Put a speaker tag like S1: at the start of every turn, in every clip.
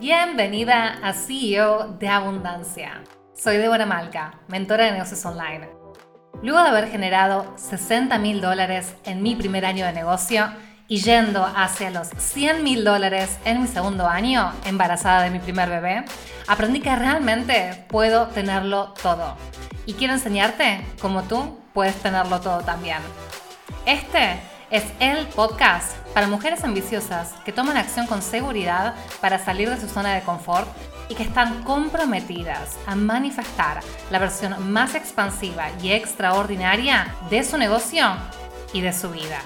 S1: Bienvenida a CEO de Abundancia. Soy Débora Malca, mentora de negocios online. Luego de haber generado 60 mil dólares en mi primer año de negocio y yendo hacia los 100 mil dólares en mi segundo año, embarazada de mi primer bebé, aprendí que realmente puedo tenerlo todo. Y quiero enseñarte cómo tú puedes tenerlo todo también. Este es el podcast para mujeres ambiciosas que toman acción con seguridad para salir de su zona de confort y que están comprometidas a manifestar la versión más expansiva y extraordinaria de su negocio y de su vida.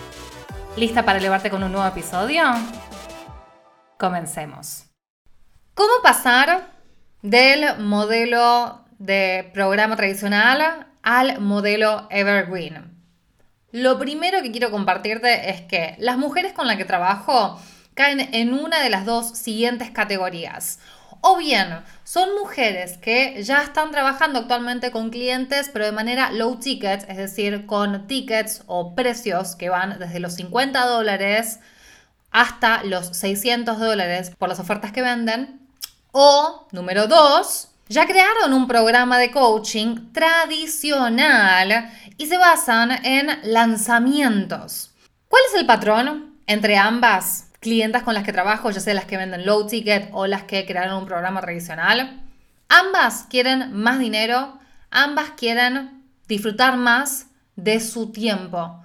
S1: ¿Lista para elevarte con un nuevo episodio? Comencemos. ¿Cómo pasar del modelo de programa tradicional al modelo Evergreen? Lo primero que quiero compartirte es que las mujeres con las que trabajo caen en una de las dos siguientes categorías. O bien son mujeres que ya están trabajando actualmente con clientes, pero de manera low ticket, es decir, con tickets o precios que van desde los 50 dólares hasta los 600 dólares por las ofertas que venden. O, número dos, ya crearon un programa de coaching tradicional y se basan en lanzamientos. ¿Cuál es el patrón entre ambas clientas con las que trabajo, ya sea las que venden low ticket o las que crearon un programa tradicional? Ambas quieren más dinero, ambas quieren disfrutar más de su tiempo.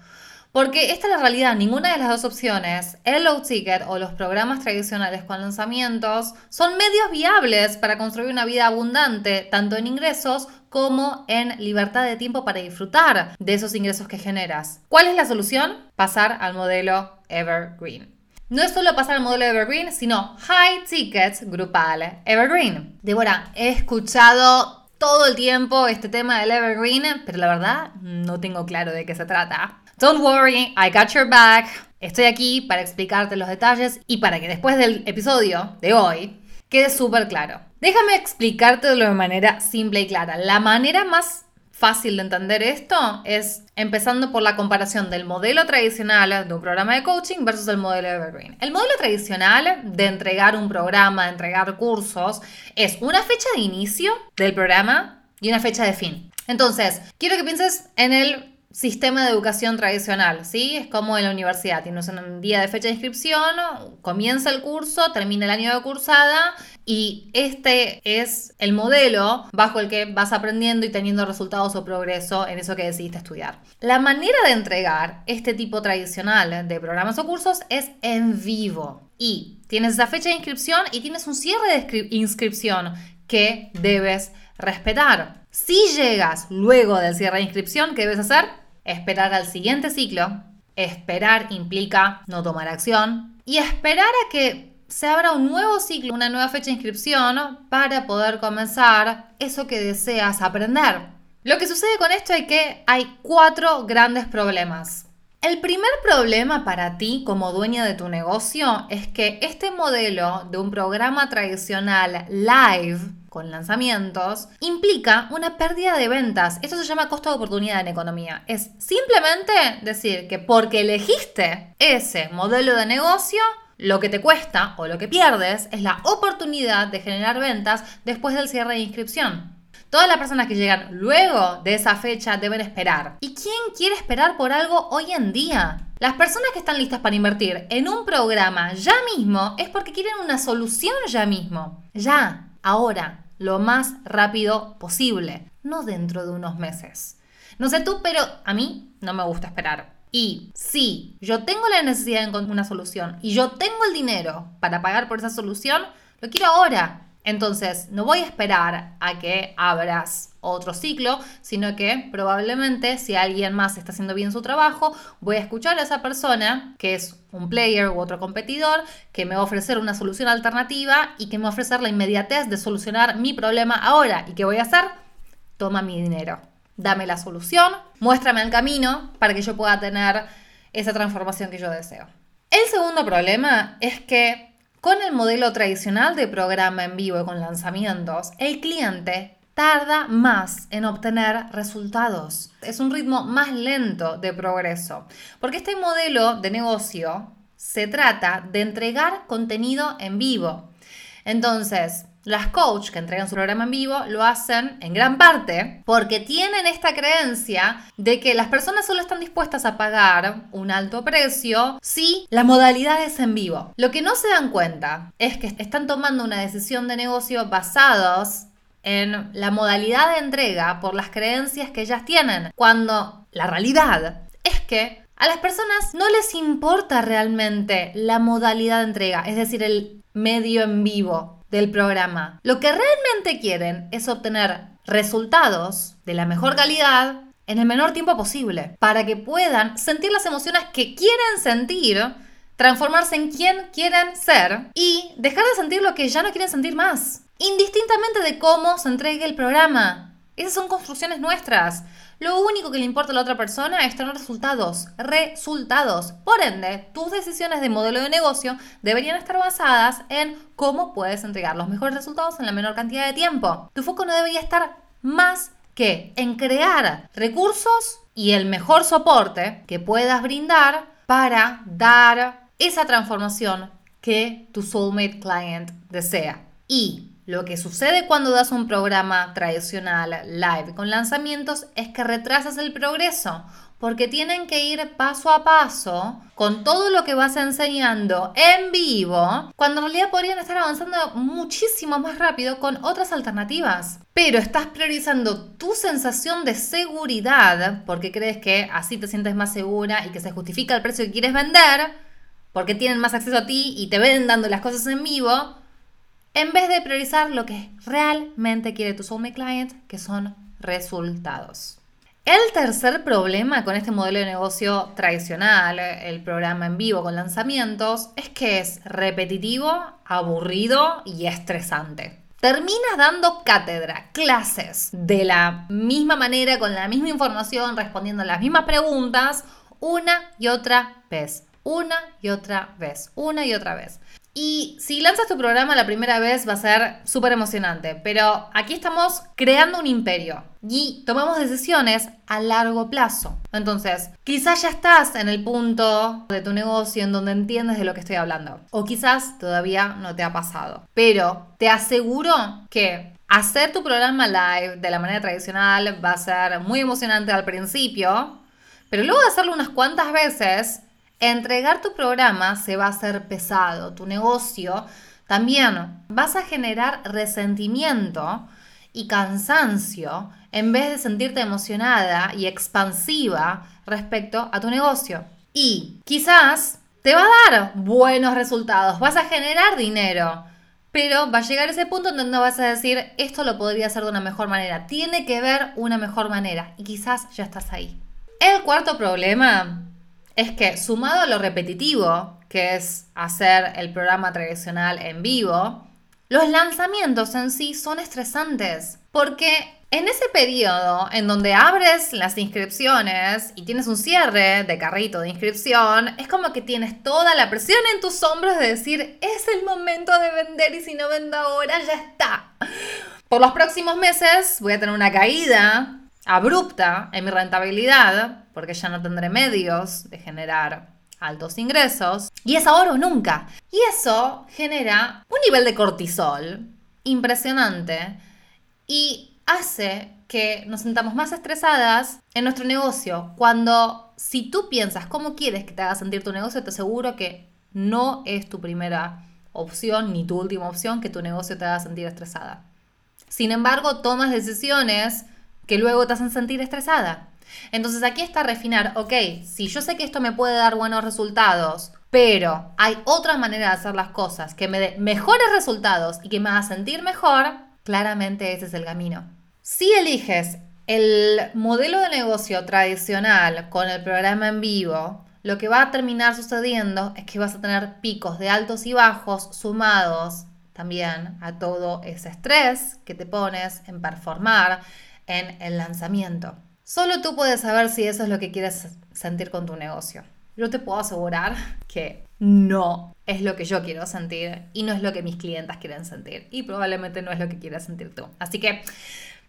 S1: Porque esta es la realidad, ninguna de las dos opciones, el low ticket o los programas tradicionales con lanzamientos, son medios viables para construir una vida abundante, tanto en ingresos como en libertad de tiempo para disfrutar de esos ingresos que generas. ¿Cuál es la solución? Pasar al modelo Evergreen. No es solo pasar al modelo Evergreen, sino High Tickets Grupal Evergreen. Débora, he escuchado todo el tiempo este tema del Evergreen, pero la verdad no tengo claro de qué se trata. Don't worry, I got your back. Estoy aquí para explicarte los detalles y para que después del episodio de hoy quede súper claro. Déjame explicártelo de manera simple y clara. La manera más fácil de entender esto es empezando por la comparación del modelo tradicional de un programa de coaching versus el modelo Evergreen. El modelo tradicional de entregar un programa, de entregar cursos, es una fecha de inicio del programa y una fecha de fin. Entonces, quiero que pienses en el sistema de educación tradicional, ¿sí? Es como en la universidad, tienes un día de fecha de inscripción, comienza el curso, termina el año de cursada y este es el modelo bajo el que vas aprendiendo y teniendo resultados o progreso en eso que decidiste estudiar. La manera de entregar este tipo tradicional de programas o cursos es en vivo y tienes esa fecha de inscripción y tienes un cierre de inscripción que debes respetar. Si llegas luego del cierre de inscripción, ¿qué debes hacer? Esperar al siguiente ciclo. Esperar implica no tomar acción. Y esperar a que se abra un nuevo ciclo, una nueva fecha de inscripción para poder comenzar eso que deseas aprender. Lo que sucede con esto es que hay cuatro grandes problemas. El primer problema para ti como dueña de tu negocio es que este modelo de un programa tradicional live con lanzamientos, implica una pérdida de ventas. Esto se llama costo de oportunidad en economía. Es simplemente decir que porque elegiste ese modelo de negocio, lo que te cuesta o lo que pierdes es la oportunidad de generar ventas después del cierre de inscripción. Todas las personas que llegan luego de esa fecha deben esperar. ¿Y quién quiere esperar por algo hoy en día? Las personas que están listas para invertir en un programa ya mismo es porque quieren una solución ya mismo. Ya, ahora lo más rápido posible, no dentro de unos meses. No sé tú, pero a mí no me gusta esperar. Y si yo tengo la necesidad de encontrar una solución y yo tengo el dinero para pagar por esa solución, lo quiero ahora. Entonces, no voy a esperar a que abras otro ciclo, sino que probablemente si alguien más está haciendo bien su trabajo, voy a escuchar a esa persona, que es un player u otro competidor, que me va a ofrecer una solución alternativa y que me va a ofrecer la inmediatez de solucionar mi problema ahora. ¿Y qué voy a hacer? Toma mi dinero. Dame la solución, muéstrame el camino para que yo pueda tener esa transformación que yo deseo. El segundo problema es que con el modelo tradicional de programa en vivo y con lanzamientos, el cliente tarda más en obtener resultados. Es un ritmo más lento de progreso, porque este modelo de negocio se trata de entregar contenido en vivo. Entonces, las coach que entregan su programa en vivo lo hacen en gran parte porque tienen esta creencia de que las personas solo están dispuestas a pagar un alto precio si la modalidad es en vivo. Lo que no se dan cuenta es que están tomando una decisión de negocio basados en la modalidad de entrega por las creencias que ellas tienen, cuando la realidad es que a las personas no les importa realmente la modalidad de entrega, es decir, el medio en vivo del programa. Lo que realmente quieren es obtener resultados de la mejor calidad en el menor tiempo posible, para que puedan sentir las emociones que quieren sentir, transformarse en quien quieren ser y dejar de sentir lo que ya no quieren sentir más, indistintamente de cómo se entregue el programa. Esas son construcciones nuestras. Lo único que le importa a la otra persona es tener resultados, resultados. Por ende, tus decisiones de modelo de negocio deberían estar basadas en cómo puedes entregar los mejores resultados en la menor cantidad de tiempo. Tu foco no debería estar más que en crear recursos y el mejor soporte que puedas brindar para dar esa transformación que tu soulmate client desea. Y lo que sucede cuando das un programa tradicional live con lanzamientos es que retrasas el progreso, porque tienen que ir paso a paso con todo lo que vas enseñando en vivo, cuando en realidad podrían estar avanzando muchísimo más rápido con otras alternativas. Pero estás priorizando tu sensación de seguridad, porque crees que así te sientes más segura y que se justifica el precio que quieres vender, porque tienen más acceso a ti y te ven dando las cosas en vivo en vez de priorizar lo que realmente quiere tu soulmate client, que son resultados. El tercer problema con este modelo de negocio tradicional, el programa en vivo con lanzamientos, es que es repetitivo, aburrido y estresante. Terminas dando cátedra, clases, de la misma manera, con la misma información, respondiendo las mismas preguntas, una y otra vez, una y otra vez, una y otra vez. Y si lanzas tu programa la primera vez va a ser súper emocionante, pero aquí estamos creando un imperio y tomamos decisiones a largo plazo. Entonces, quizás ya estás en el punto de tu negocio en donde entiendes de lo que estoy hablando, o quizás todavía no te ha pasado, pero te aseguro que hacer tu programa live de la manera tradicional va a ser muy emocionante al principio, pero luego de hacerlo unas cuantas veces, entregar tu programa se va a hacer pesado, tu negocio también vas a generar resentimiento y cansancio en vez de sentirte emocionada y expansiva respecto a tu negocio. Y quizás te va a dar buenos resultados, vas a generar dinero, pero va a llegar ese punto en donde vas a decir, esto lo podría hacer de una mejor manera, tiene que ver una mejor manera y quizás ya estás ahí. El cuarto problema es que sumado a lo repetitivo, que es hacer el programa tradicional en vivo, los lanzamientos en sí son estresantes, porque en ese periodo en donde abres las inscripciones y tienes un cierre de carrito de inscripción, es como que tienes toda la presión en tus hombros de decir, es el momento de vender y si no vendo ahora, ya está. Por los próximos meses voy a tener una caída abrupta en mi rentabilidad, porque ya no tendré medios de generar altos ingresos, y es ahora o nunca. Y eso genera un nivel de cortisol impresionante y hace que nos sintamos más estresadas en nuestro negocio, cuando si tú piensas cómo quieres que te haga sentir tu negocio, te aseguro que no es tu primera opción ni tu última opción que tu negocio te haga sentir estresada. Sin embargo, tomas decisiones que luego te hacen sentir estresada. Entonces aquí está refinar, ok, si yo sé que esto me puede dar buenos resultados, pero hay otra manera de hacer las cosas que me dé mejores resultados y que me haga sentir mejor, claramente ese es el camino. Si eliges el modelo de negocio tradicional con el programa en vivo, lo que va a terminar sucediendo es que vas a tener picos de altos y bajos sumados también a todo ese estrés que te pones en performar, en el lanzamiento. Solo tú puedes saber si eso es lo que quieres sentir con tu negocio. Yo te puedo asegurar que no es lo que yo quiero sentir y no es lo que mis clientes quieren sentir y probablemente no es lo que quieras sentir tú. Así que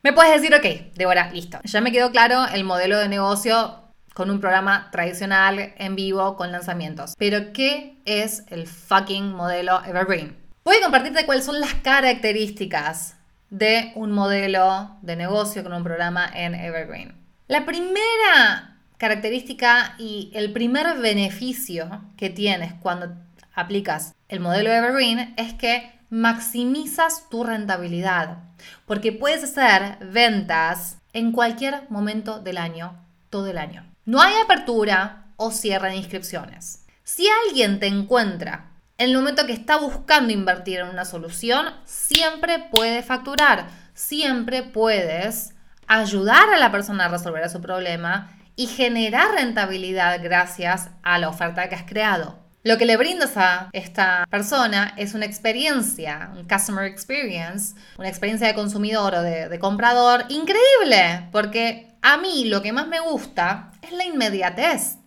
S1: me puedes decir, ok, Débora, listo. Ya me quedó claro el modelo de negocio con un programa tradicional en vivo con lanzamientos. Pero ¿qué es el fucking modelo Evergreen? Voy a compartirte cuáles son las características de un modelo de negocio con un programa en Evergreen. La primera característica y el primer beneficio que tienes cuando aplicas el modelo Evergreen es que maximizas tu rentabilidad, porque puedes hacer ventas en cualquier momento del año, todo el año. No hay apertura o cierre de inscripciones. Si alguien te encuentra en el momento que está buscando invertir en una solución, siempre puede facturar, siempre puedes ayudar a la persona a resolver su problema y generar rentabilidad gracias a la oferta que has creado. Lo que le brindas a esta persona es una experiencia, un customer experience, una experiencia de consumidor o de, de comprador increíble, porque a mí lo que más me gusta es la inmediatez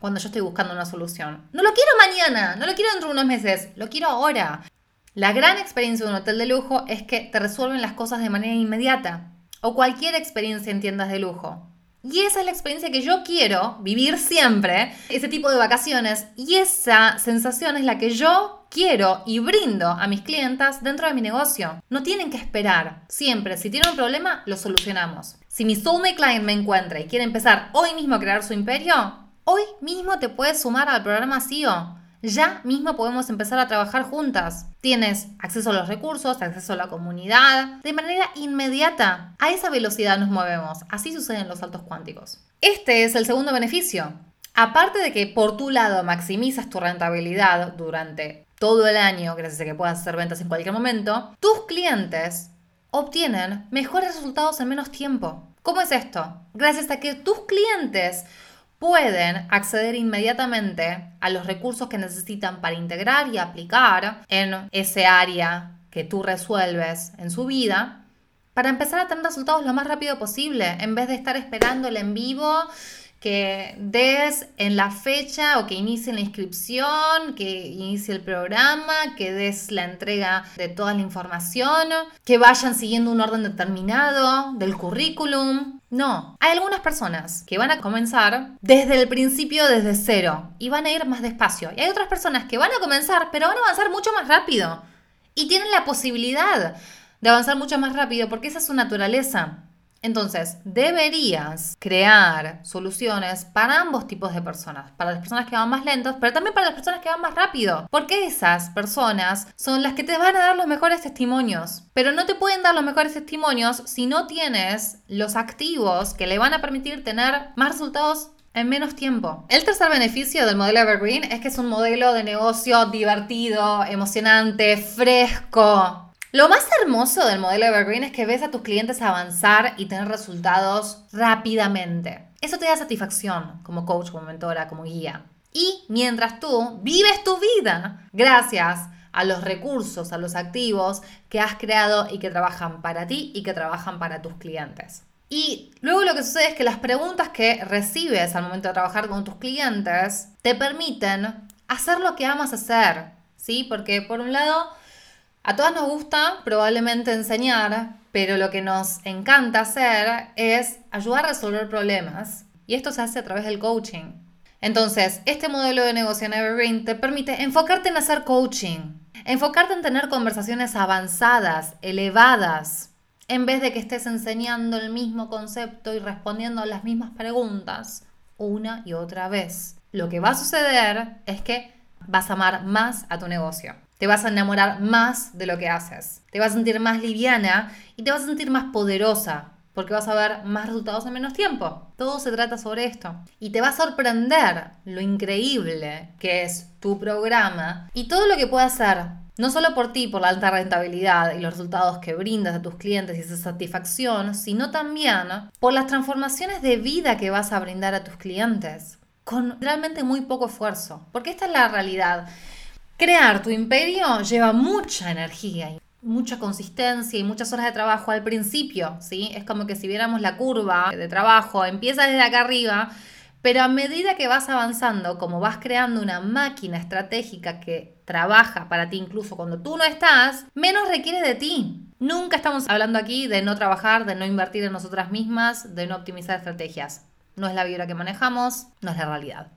S1: cuando yo estoy buscando una solución. No lo quiero mañana, no lo quiero dentro de unos meses, lo quiero ahora. La gran experiencia de un hotel de lujo es que te resuelven las cosas de manera inmediata. O cualquier experiencia en tiendas de lujo. Y esa es la experiencia que yo quiero vivir siempre, ese tipo de vacaciones. Y esa sensación es la que yo quiero y brindo a mis clientas dentro de mi negocio. No tienen que esperar. Siempre, si tienen un problema, lo solucionamos. Si mi soulmate client me encuentra y quiere empezar hoy mismo a crear su imperio, Hoy mismo te puedes sumar al programa SEO. Ya mismo podemos empezar a trabajar juntas. Tienes acceso a los recursos, acceso a la comunidad, de manera inmediata. A esa velocidad nos movemos. Así suceden los saltos cuánticos. Este es el segundo beneficio. Aparte de que por tu lado maximizas tu rentabilidad durante todo el año, gracias a que puedas hacer ventas en cualquier momento, tus clientes obtienen mejores resultados en menos tiempo. ¿Cómo es esto? Gracias a que tus clientes pueden acceder inmediatamente a los recursos que necesitan para integrar y aplicar en ese área que tú resuelves en su vida para empezar a tener resultados lo más rápido posible en vez de estar esperando el en vivo que des en la fecha o que inicie la inscripción, que inicie el programa, que des la entrega de toda la información, que vayan siguiendo un orden determinado del currículum. No, hay algunas personas que van a comenzar desde el principio, desde cero, y van a ir más despacio. Y hay otras personas que van a comenzar, pero van a avanzar mucho más rápido. Y tienen la posibilidad de avanzar mucho más rápido porque esa es su naturaleza. Entonces, deberías crear soluciones para ambos tipos de personas, para las personas que van más lentos, pero también para las personas que van más rápido, porque esas personas son las que te van a dar los mejores testimonios, pero no te pueden dar los mejores testimonios si no tienes los activos que le van a permitir tener más resultados en menos tiempo. El tercer beneficio del modelo Evergreen es que es un modelo de negocio divertido, emocionante, fresco, lo más hermoso del modelo Evergreen es que ves a tus clientes avanzar y tener resultados rápidamente. Eso te da satisfacción como coach, como mentora, como guía. Y mientras tú vives tu vida gracias a los recursos, a los activos que has creado y que trabajan para ti y que trabajan para tus clientes. Y luego lo que sucede es que las preguntas que recibes al momento de trabajar con tus clientes te permiten hacer lo que amas hacer, ¿sí? Porque por un lado a todas nos gusta probablemente enseñar, pero lo que nos encanta hacer es ayudar a resolver problemas. Y esto se hace a través del coaching. Entonces, este modelo de negocio en Evergreen te permite enfocarte en hacer coaching, enfocarte en tener conversaciones avanzadas, elevadas, en vez de que estés enseñando el mismo concepto y respondiendo las mismas preguntas una y otra vez. Lo que va a suceder es que vas a amar más a tu negocio. Te vas a enamorar más de lo que haces. Te vas a sentir más liviana y te vas a sentir más poderosa porque vas a ver más resultados en menos tiempo. Todo se trata sobre esto. Y te va a sorprender lo increíble que es tu programa y todo lo que puede hacer. No solo por ti, por la alta rentabilidad y los resultados que brindas a tus clientes y esa satisfacción, sino también por las transformaciones de vida que vas a brindar a tus clientes con realmente muy poco esfuerzo. Porque esta es la realidad. Crear tu imperio lleva mucha energía y mucha consistencia y muchas horas de trabajo al principio, ¿sí? Es como que si viéramos la curva de trabajo, empieza desde acá arriba, pero a medida que vas avanzando, como vas creando una máquina estratégica que trabaja para ti incluso cuando tú no estás, menos requiere de ti. Nunca estamos hablando aquí de no trabajar, de no invertir en nosotras mismas, de no optimizar estrategias. No es la vibra que manejamos, no es la realidad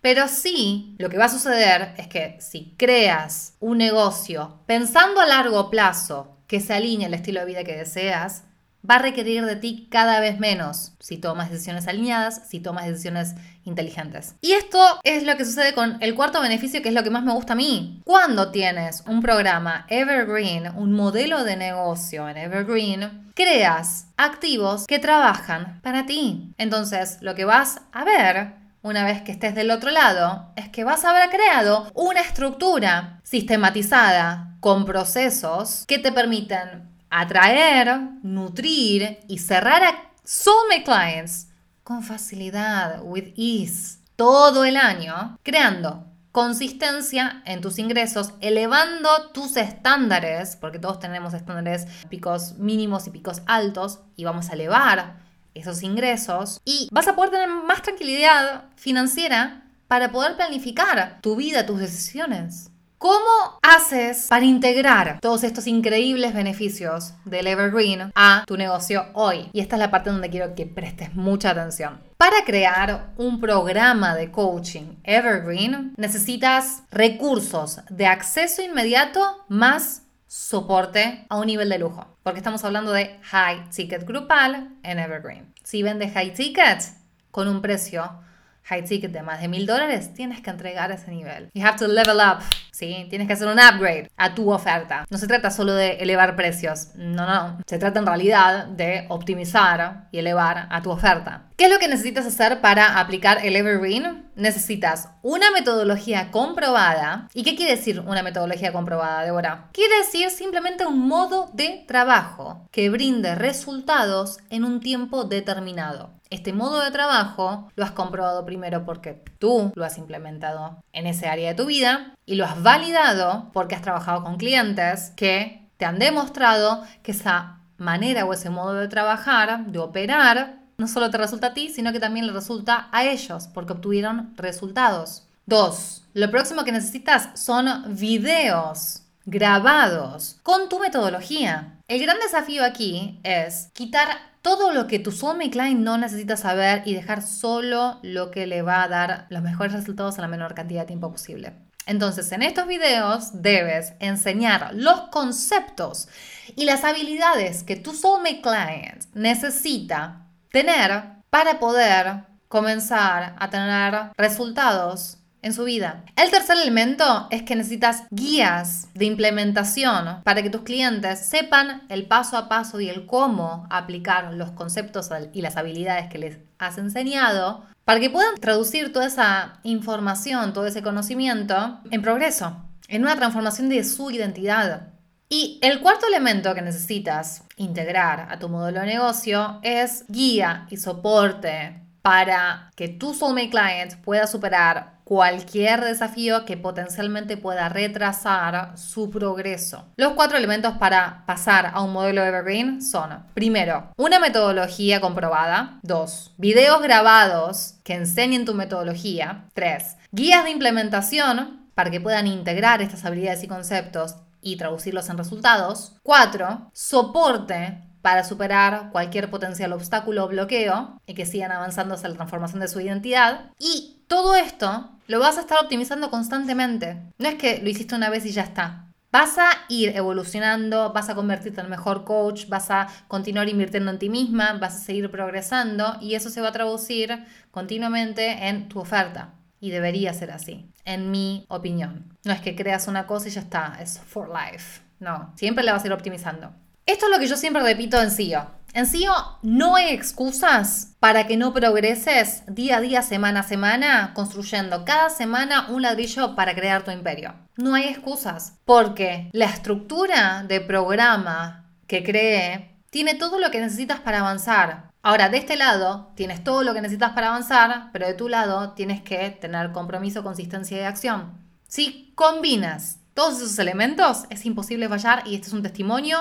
S1: Pero sí, lo que va a suceder es que si creas un negocio pensando a largo plazo que se alinee al estilo de vida que deseas, va a requerir de ti cada vez menos si tomas decisiones alineadas, si tomas decisiones inteligentes. Y esto es lo que sucede con el cuarto beneficio, que es lo que más me gusta a mí. Cuando tienes un programa Evergreen, un modelo de negocio en Evergreen, creas activos que trabajan para ti. Entonces, lo que vas a ver una vez que estés del otro lado, es que vas a haber creado una estructura sistematizada con procesos que te permiten atraer, nutrir y cerrar a soulmate clients con facilidad, with ease, todo el año, creando consistencia en tus ingresos, elevando tus estándares, porque todos tenemos estándares, picos mínimos y picos altos, y vamos a elevar esos ingresos, y vas a poder tener más tranquilidad financiera para poder planificar tu vida, tus decisiones. ¿Cómo haces para integrar todos estos increíbles beneficios del Evergreen a tu negocio hoy? Y esta es la parte donde quiero que prestes mucha atención. Para crear un programa de coaching Evergreen necesitas recursos de acceso inmediato más soporte a un nivel de lujo, porque estamos hablando de high ticket grupal en Evergreen. Si vendes high ticket con un precio high ticket de más de mil dólares, tienes que entregar ese nivel. You have to level up, ¿sí? Tienes que hacer un upgrade a tu oferta. No se trata solo de elevar precios, no, no. Se trata en realidad de optimizar y elevar a tu oferta. ¿Qué es lo que necesitas hacer para aplicar el Evergreen? Necesitas una metodología comprobada. ¿Y qué quiere decir una metodología comprobada, Débora? Quiere decir simplemente un modo de trabajo que brinde resultados en un tiempo determinado. Este modo de trabajo lo has comprobado primero porque tú lo has implementado en ese área de tu vida y lo has validado porque has trabajado con clientes que te han demostrado que esa manera o ese modo de trabajar, de operar, no solo te resulta a ti, sino que también le resulta a ellos porque obtuvieron resultados. Dos, lo próximo que necesitas son videos grabados con tu metodología. El gran desafío aquí es quitar todo lo que tu soulmate client no necesita saber y dejar solo lo que le va a dar los mejores resultados en la menor cantidad de tiempo posible. Entonces, en estos videos debes enseñar los conceptos y las habilidades que tu soulmate client necesita tener para poder comenzar a tener resultados en su vida. El tercer elemento es que necesitas guías de implementación para que tus clientes sepan el paso a paso y el cómo aplicar los conceptos y las habilidades que les has enseñado para que puedan traducir toda esa información, todo ese conocimiento en progreso, en una transformación de su identidad. Y el cuarto elemento que necesitas integrar a tu modelo de negocio es guía y soporte para que tu soulmate client pueda superar cualquier desafío que potencialmente pueda retrasar su progreso. Los cuatro elementos para pasar a un modelo Evergreen son, primero, una metodología comprobada, dos, videos grabados que enseñen tu metodología, tres, guías de implementación para que puedan integrar estas habilidades y conceptos y traducirlos en resultados, cuatro, soporte para superar cualquier potencial obstáculo o bloqueo y que sigan avanzando hacia la transformación de su identidad. Y todo esto lo vas a estar optimizando constantemente. No es que lo hiciste una vez y ya está. Vas a ir evolucionando, vas a convertirte en mejor coach, vas a continuar invirtiendo en ti misma, vas a seguir progresando y eso se va a traducir continuamente en tu oferta. Y debería ser así, en mi opinión. No es que creas una cosa y ya está, es for life. No, siempre la vas a ir optimizando. Esto es lo que yo siempre repito en CEO. En CEO no hay excusas para que no progreses día a día, semana a semana, construyendo cada semana un ladrillo para crear tu imperio. No hay excusas, porque la estructura de programa que cree tiene todo lo que necesitas para avanzar. Ahora, de este lado, tienes todo lo que necesitas para avanzar, pero de tu lado tienes que tener compromiso, consistencia y acción. Si combinas todos esos elementos, es imposible fallar y este es un testimonio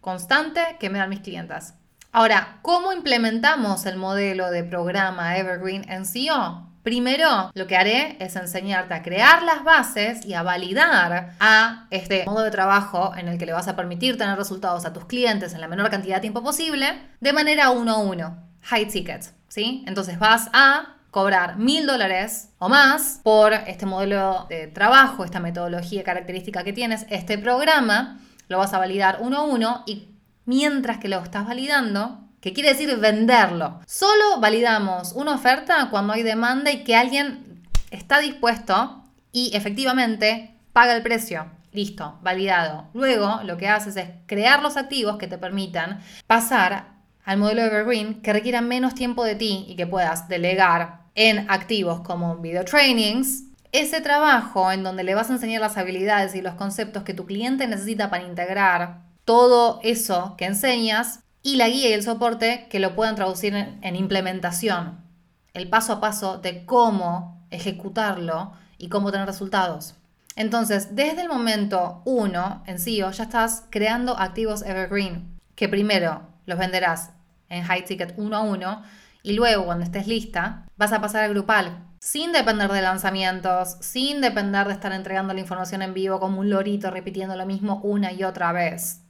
S1: constante que me dan mis clientas. Ahora, ¿cómo implementamos el modelo de programa Evergreen en CEO? Primero, lo que haré es enseñarte a crear las bases y a validar a este modo de trabajo en el que le vas a permitir tener resultados a tus clientes en la menor cantidad de tiempo posible de manera uno a uno, high ticket, ¿sí? Entonces vas a cobrar mil dólares o más por este modelo de trabajo, esta metodología característica que tienes, este programa, lo vas a validar uno a uno y mientras que lo estás validando, ¿qué quiere decir venderlo. Solo validamos una oferta cuando hay demanda y que alguien está dispuesto y efectivamente paga el precio. Listo, validado. Luego lo que haces es crear los activos que te permitan pasar al modelo Evergreen que requieran menos tiempo de ti y que puedas delegar en activos como video trainings, ese trabajo en donde le vas a enseñar las habilidades y los conceptos que tu cliente necesita para integrar todo eso que enseñas y la guía y el soporte que lo puedan traducir en, en implementación, el paso a paso de cómo ejecutarlo y cómo tener resultados. Entonces, desde el momento uno en sí, ya estás creando activos evergreen, que primero los venderás en high ticket uno a uno y luego cuando estés lista vas a pasar al grupal, sin depender de lanzamientos, sin depender de estar entregando la información en vivo como un lorito repitiendo lo mismo una y otra vez.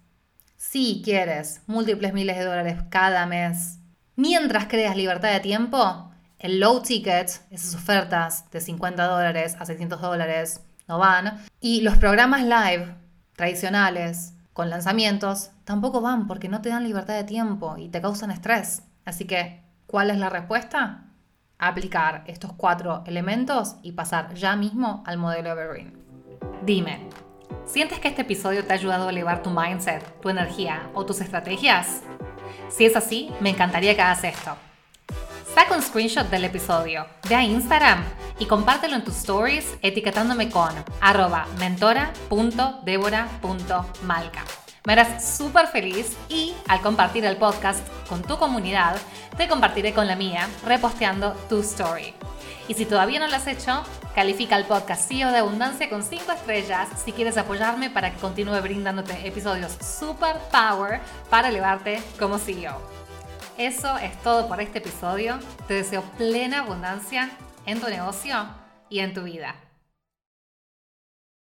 S1: Si quieres múltiples miles de dólares cada mes, mientras creas libertad de tiempo, el low ticket, esas ofertas de 50 dólares a 600 dólares, no van. Y los programas live tradicionales con lanzamientos tampoco van porque no te dan libertad de tiempo y te causan estrés. Así que, ¿cuál es la respuesta? Aplicar estos cuatro elementos y pasar ya mismo al modelo Evergreen. Dime, ¿sientes que este episodio te ha ayudado a elevar tu mindset, tu energía o tus estrategias? Si es así, me encantaría que hagas esto. Saca un screenshot del episodio, ve a Instagram y compártelo en tus stories etiquetándome con arroba mentora.debora.malca. Me harás súper feliz y al compartir el podcast con tu comunidad, te compartiré con la mía reposteando tu story. Y si todavía no lo has hecho, califica el podcast CEO de Abundancia con 5 estrellas si quieres apoyarme para que continúe brindándote episodios super power para elevarte como CEO. Eso es todo por este episodio. Te deseo plena abundancia en tu negocio y en tu vida.